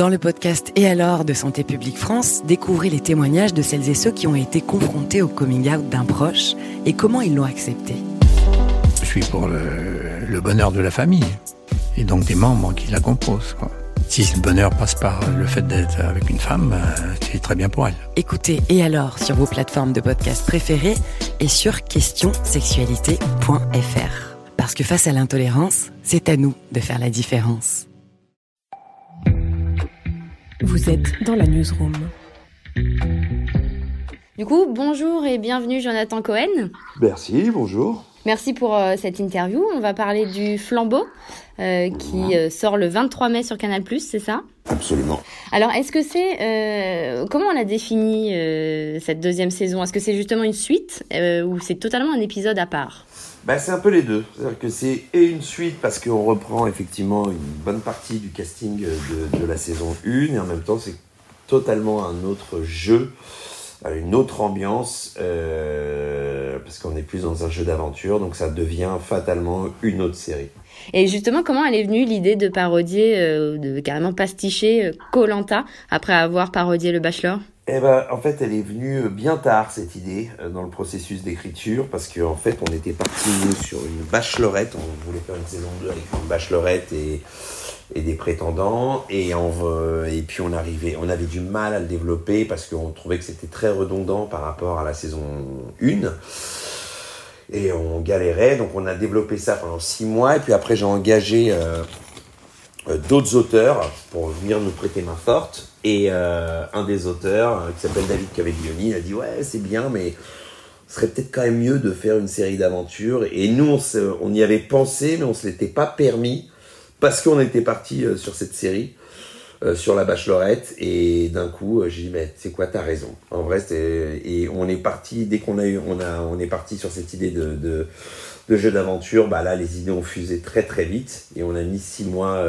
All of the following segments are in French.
Dans le podcast Et alors de Santé publique France, découvrez les témoignages de celles et ceux qui ont été confrontés au coming out d'un proche et comment ils l'ont accepté. Je suis pour le, bonheur de la famille et donc des membres qui la composent. Si le bonheur passe par le fait d'être avec une femme, euh, c'est très bien pour elle. Écoutez Et alors sur vos plateformes de podcast préférées et sur questionsexualité.fr. Parce que face à l'intolérance, c'est à nous de faire la différence. Vous êtes dans la newsroom. Du coup, bonjour et bienvenue Jonathan Cohen. Merci, bonjour. Merci pour euh, cette interview. On va parler du flambeau euh, qui euh, sort le 23 mai sur Canal+, c'est ça? Absolument. Alors, est-ce que c'est... comment on a défini cette deuxième saison? Est-ce que c'est justement une suite ou c'est totalement un épisode à part? Bah, c'est un peu les deux. C'est-à-dire que c'est et une suite parce qu'on reprend effectivement une bonne partie du casting de, la saison 1 et en même temps c'est totalement un autre jeu, euh, une autre ambiance euh, parce qu'on est plus dans un jeu d'aventure donc ça devient fatalement une autre série. Et justement, comment elle est venue l'idée de parodier, euh, de carrément pasticher Colanta après avoir parodié Le Bachelor? Eh ben, en fait, elle est venue bien tard, cette idée, euh, dans le processus d'écriture, parce qu'en en fait, on était parti, sur une bachelorette. On voulait faire une saison 2 avec une bachelorette et, des prétendants. Et, on, et puis, on, arrivait, on avait du mal à le développer parce qu'on trouvait que c'était très redondant par rapport à la saison 1. Et on galérait, donc on a développé ça pendant six mois. Et puis après, j'ai engagé euh, euh, d'autres auteurs pour venir nous prêter main forte. Et euh, un des auteurs, euh, qui s'appelle David Caveglioni, a dit Ouais, c'est bien, mais ce serait peut-être quand même mieux de faire une série d'aventures. Et nous, on, y avait pensé, mais on ne se l'était pas permis parce qu'on était parti sur cette série. sur la bachelorette et d'un coup j'ai dit mais c'est quoi t'as raison? En vrai et on est parti dès qu'on a eu on a on est parti sur cette idée de, de, de jeu d'aventure bah là les idées ont fusé très très vite et on a mis six mois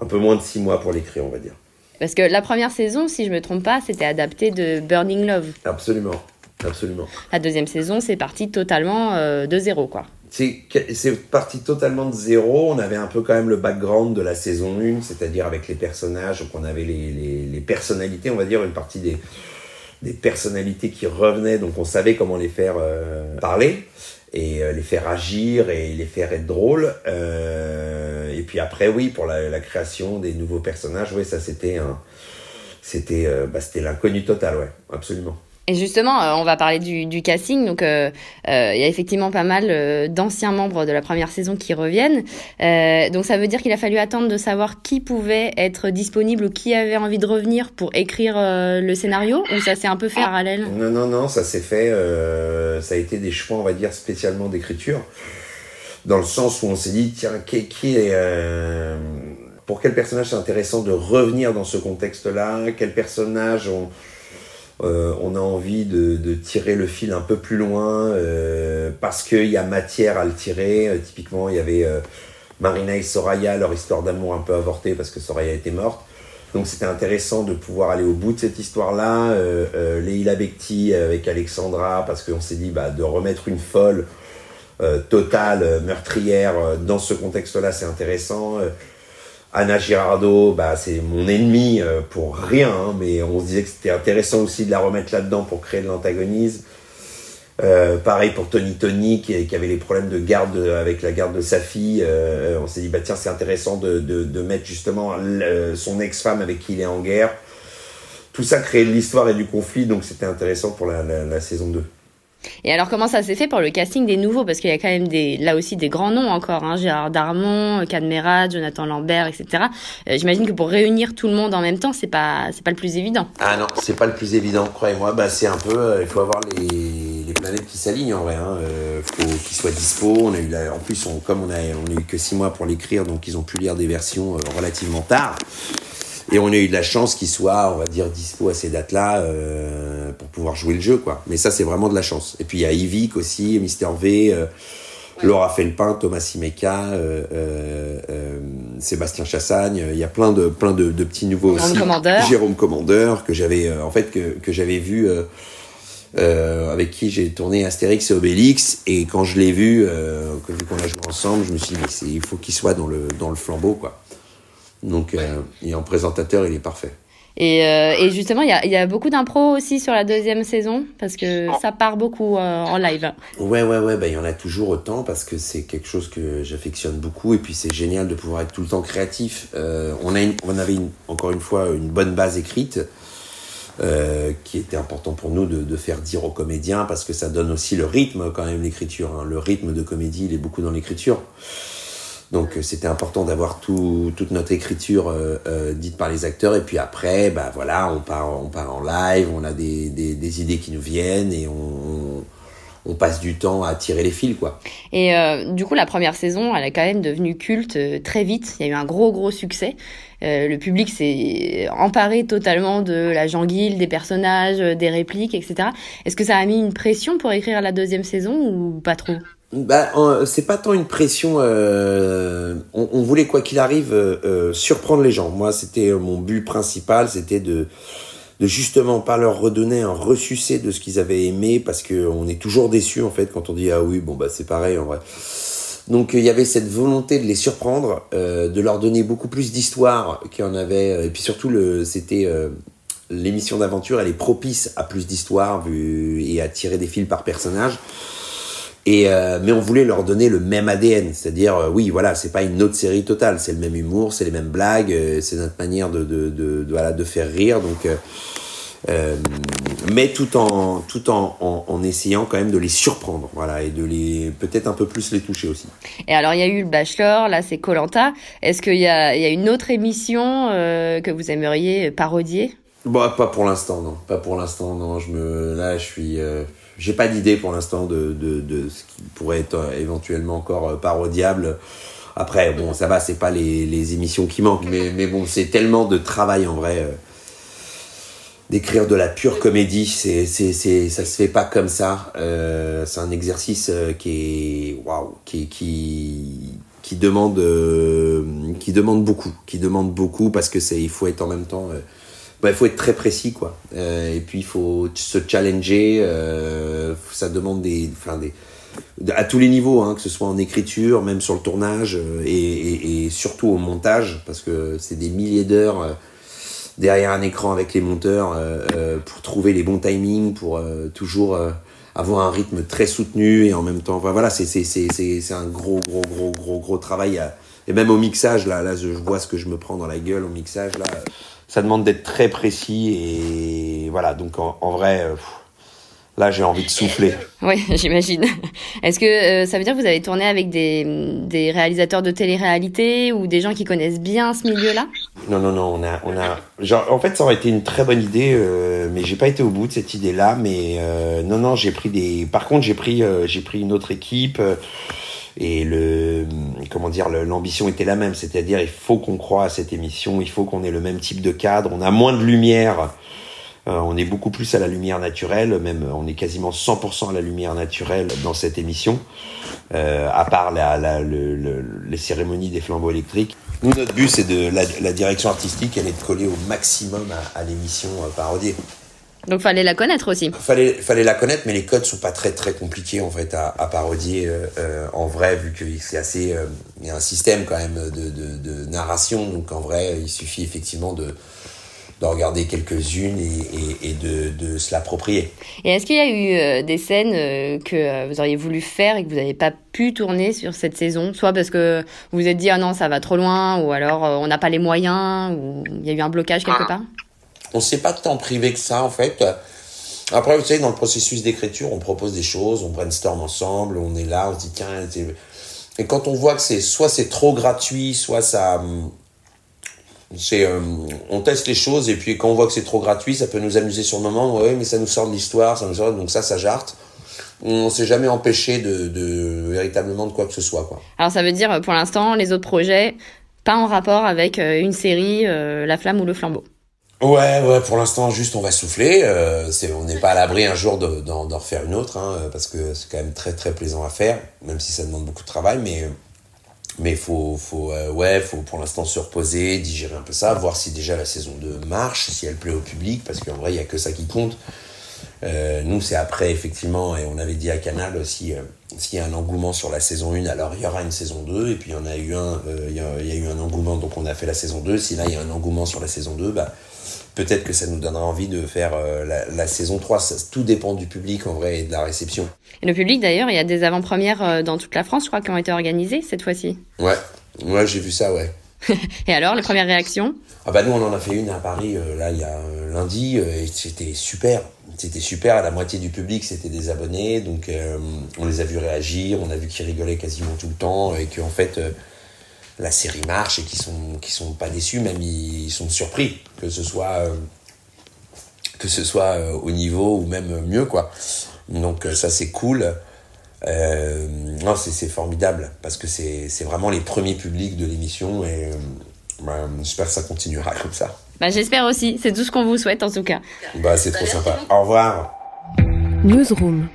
un peu moins de six mois pour l'écrire, on va dire. Parce que la première saison, si je me trompe pas, c'était adapté de Burning Love. Absolument, absolument. La deuxième saison, c'est parti totalement euh, de zéro, quoi. C'est parti totalement de zéro. On avait un peu quand même le background de la saison 1, c'est-à-dire avec les personnages. Donc on avait les, les, les, personnalités, on va dire, une partie des, des personnalités qui revenaient. Donc on savait comment les faire euh, parler et euh, les faire agir et les faire être drôles. Euh, et puis après, oui, pour la, création des nouveaux personnages, oui, ça c'était un, c'était, euh, bah, c'était l'inconnu total, ouais, absolument. Et justement, euh, on va parler du, du casting. Donc, euh, euh, il y a effectivement pas mal d'anciens membres de la première saison qui reviennent. donc, ça veut dire qu'il a fallu attendre de savoir qui pouvait être disponible ou qui avait envie de revenir pour écrire le scénario. Ou ça s'est un peu fait parallèle Non, non, non, ça s'est fait. ça a été des choix, on va dire, spécialement d'écriture, dans le sens où on s'est dit, tiens, qui, qui est pour quel personnage c'est intéressant de revenir dans ce contexte-là? Quel personnage on euh, on a envie de, tirer le fil un peu plus loin euh, parce qu'il y a matière à le tirer. Euh, typiquement, il y avait Marina et Soraya, leur histoire d'amour un peu avortée parce que Soraya était morte. Donc c'était intéressant de pouvoir aller au bout de cette histoire-là. Leila Bekti avec Alexandra parce qu'on s'est dit bah, de remettre une folle totale, meurtrière dans ce contexte-là, c'est intéressant. Anna Girardot, bah, c'est mon ennemi euh, pour rien, hein, mais on se disait que c'était intéressant aussi de la remettre là-dedans pour créer de l'antagonisme. Euh, pareil pour Tony Tony qui, avait les problèmes de garde avec la garde de sa fille. Euh, on s'est dit bah tiens c'est intéressant de, mettre justement son ex-femme avec qui il est en guerre. Tout ça crée de l'histoire et du conflit donc c'était intéressant pour la, la, la saison 2. Et alors, comment ça s'est fait pour le casting des nouveaux? Parce qu'il y a quand même des, là aussi des grands noms encore, hein, Gérard Darmon, Cadmerat, Jonathan Lambert, etc. Euh, j'imagine que pour réunir tout le monde en même temps, c'est pas, c'est pas le plus évident. Ah non, c'est pas le plus évident, croyez-moi. Bah, c'est un peu, euh, il faut avoir les, les planètes qui s'alignent en vrai. Hein. Euh, faut qu'ils soient dispo. On a eu en plus, on, comme on a, on a eu que six mois pour l'écrire, donc ils ont pu lire des versions relativement tard. Et on a eu de la chance qu'il soit, on va dire, dispo à ces dates-là euh, pour pouvoir jouer le jeu, quoi. Mais ça, c'est vraiment de la chance. Et puis il y a Yvick aussi, Mister V, euh, Laura Felpin, Thomas Simeka, euh, Sébastien Chassagne. Il y a plein de plein de, de petits nouveaux Jérôme aussi. Commandeur. Jérôme Commandeur que j'avais en fait que, que j'avais vu. avec qui j'ai tourné Astérix et Obélix et quand je l'ai vu, vu qu'on a joué ensemble, je me suis dit mais il faut qu'il soit dans le dans le flambeau quoi. Donc, et en présentateur, il est parfait. Et, euh, et, justement, il y a, y a, beaucoup d'impro aussi sur la deuxième saison, parce que ça part beaucoup euh, en live. Ouais, ouais, ouais, bah, il y en a toujours autant, parce que c'est quelque chose que j'affectionne beaucoup, et puis c'est génial de pouvoir être tout le temps créatif. Euh, on, a on avait encore une fois une bonne base écrite, euh, qui était important pour nous de, de, faire dire aux comédiens, parce que ça donne aussi le rythme quand même, l'écriture. Hein. Le rythme de comédie, il est beaucoup dans l'écriture. Donc euh, c'était important d'avoir tout, toute notre écriture euh, euh, dite par les acteurs et puis après, bah voilà, on part, on part en live, on a des, des, idées qui nous viennent et on, on, passe du temps à tirer les fils quoi. Et du coup la première saison, elle est quand même devenue culte très vite. Il y a eu un gros gros succès. Le public s'est emparé totalement de la janguille, des personnages, des répliques, etc. Est-ce que ça a mis une pression pour écrire la deuxième saison ou pas trop? Bah, c'est pas tant une pression. Euh, on, voulait quoi qu'il arrive euh, euh surprendre les gens. Moi, c'était mon but principal, c'était de, de justement pas leur redonner un ressucé de ce qu'ils avaient aimé, parce que on est toujours déçu en fait quand on dit ah oui bon bah c'est pareil en vrai. Donc il y avait cette volonté de les surprendre, de leur donner beaucoup plus d'histoire qu'il y en avait, et puis surtout le c'était l'émission d'aventure, elle est propice à plus d'histoire et à tirer des fils par personnage. Et euh, mais on voulait leur donner le même ADN, c'est-à-dire euh, oui voilà c'est pas une autre série totale, c'est le même humour, c'est les mêmes blagues, euh, c'est notre manière de de, de, de, voilà de faire rire donc mais tout en tout en, en, en, essayant quand même de les surprendre voilà et de les peut-être un peu plus les toucher aussi. Et alors il y a eu le Bachelor, là c'est Colanta. Est-ce qu'il y a il y a une autre émission que vous aimeriez parodier? Bah pas pour l'instant non, pas pour l'instant non, je me là je suis j'ai pas d'idée pour l'instant de, de, de, ce qui pourrait être euh, éventuellement encore euh, parodiable. Après, bon, ça va, c'est pas les, les, émissions qui manquent, mais, mais bon, c'est tellement de travail en vrai. Euh, d'écrire de la pure comédie, c'est, c'est, c'est, ça se fait pas comme ça. Euh, c'est un exercice qui est, waouh, qui, qui, qui demande, euh, qui demande beaucoup, qui demande beaucoup parce que c'est, il faut être en même temps bah, il faut être très précis quoi. Euh, et puis il faut se challenger. Euh, ça demande des, enfin des, à tous les niveaux, hein, que ce soit en écriture, même sur le tournage euh, et, surtout au montage, parce que c'est des milliers d'heures derrière un écran avec les monteurs pour trouver les bons timings, pour toujours avoir un rythme très soutenu et en même temps, enfin, voilà, c'est c'est c'est c'est un gros gros gros gros gros travail. et même au mixage là, là je vois ce que je me prends dans la gueule au mixage là ça demande d'être très précis et voilà. Donc en, en vrai, euh, là j'ai envie de souffler. Oui, j'imagine. Est-ce que euh, ça veut dire que vous avez tourné avec des, des réalisateurs de télé-réalité ou des gens qui connaissent bien ce milieu-là? Non, non, non. On a, on a. Genre, en fait, ça aurait été une très bonne idée, euh, mais j'ai pas été au bout de cette idée-là. Mais euh, non, non, j'ai pris des. Par contre, j'ai pris, j'ai pris une autre équipe. Et le, comment dire, l'ambition était la même, c'est-à-dire il faut qu'on croit à cette émission, il faut qu'on ait le même type de cadre, on a moins de lumière, euh, on est beaucoup plus à la lumière naturelle, même on est quasiment 100% à la lumière naturelle dans cette émission, euh, à part la, la, le, le, les cérémonies des flambeaux électriques. Nous, notre but, c'est de la, la, direction artistique, elle est de coller au maximum à, à l'émission euh, parodiée. Donc fallait la connaître aussi. Fallait fallait la connaître, mais les codes sont pas très très compliqués en fait à, à parodier euh, euh, en vrai vu que c'est assez euh, il y a un système quand même de, de, de, narration donc en vrai il suffit effectivement de de regarder quelques-unes et, et, et, de, de se l'approprier. Et est-ce qu'il y a eu euh, des scènes euh, que vous auriez voulu faire et que vous n'avez pas pu tourner sur cette saison? Soit parce que vous vous êtes dit ah non ça va trop loin ou alors on n'a pas les moyens ou il y a eu un blocage quelque part? On ne s'est pas tant privé que ça, en fait. Après, vous savez, dans le processus d'écriture, on propose des choses, on brainstorm ensemble, on est là, on se dit, tiens, et quand on voit que c'est soit c'est trop gratuit, soit ça. C'est, euh, on teste les choses, et puis quand on voit que c'est trop gratuit, ça peut nous amuser sur le moment, ouais, mais ça nous sort de l'histoire, ça nous sort, donc ça, ça jarte on s'est jamais empêché de, véritablement de quoi que ce soit. Alors ça veut dire pour l'instant les autres projets pas en rapport avec euh, une série euh, La Flamme ou Le Flambeau. Ouais, ouais, pour l'instant, juste on va souffler. Euh, on n'est pas à l'abri un jour de, d'en, refaire une autre, hein, parce que c'est quand même très très plaisant à faire, même si ça demande beaucoup de travail. Mais mais faut faut euh, faut pour l'instant se reposer, digérer un peu ça, voir si déjà la saison 2 marche, si elle plaît au public, parce qu'en vrai il y a que ça qui compte. Euh, nous, c'est après, effectivement, et on avait dit à Canal aussi, euh, s'il y a un engouement sur la saison 1, alors il y aura une saison 2, et puis il y en a eu un, euh, il, y a, il, y a, eu un engouement, donc on a fait la saison 2. Si là, il y a un engouement sur la saison 2, bah, peut-être que ça nous donnera envie de faire euh, la, la, saison 3. Ça, tout dépend du public, en vrai, et de la réception. Et le public, d'ailleurs, il y a des avant-premières dans toute la France, je crois, qui ont été organisées cette fois-ci. Ouais, ouais j'ai vu ça, ouais. et alors, les premières réactions? Ah bah nous, on en a fait une à Paris, là, il y a lundi, et c'était super c'était super. La moitié du public, c'était des abonnés. Donc, euh, on les a vus réagir. On a vu qu'ils rigolaient quasiment tout le temps. Et qu'en fait, euh, la série marche et qu'ils sont, sont pas déçus. Même ils, sont surpris que ce soit, euh, au niveau ou même mieux, quoi. Donc, ça, c'est cool. non, c'est formidable parce que c'est vraiment les premiers publics de l'émission. Et bah, j'espère que ça continuera comme ça. Bah, J'espère aussi, c'est tout ce qu'on vous souhaite en tout cas. Bah, c'est trop sympa. Au revoir. Newsroom.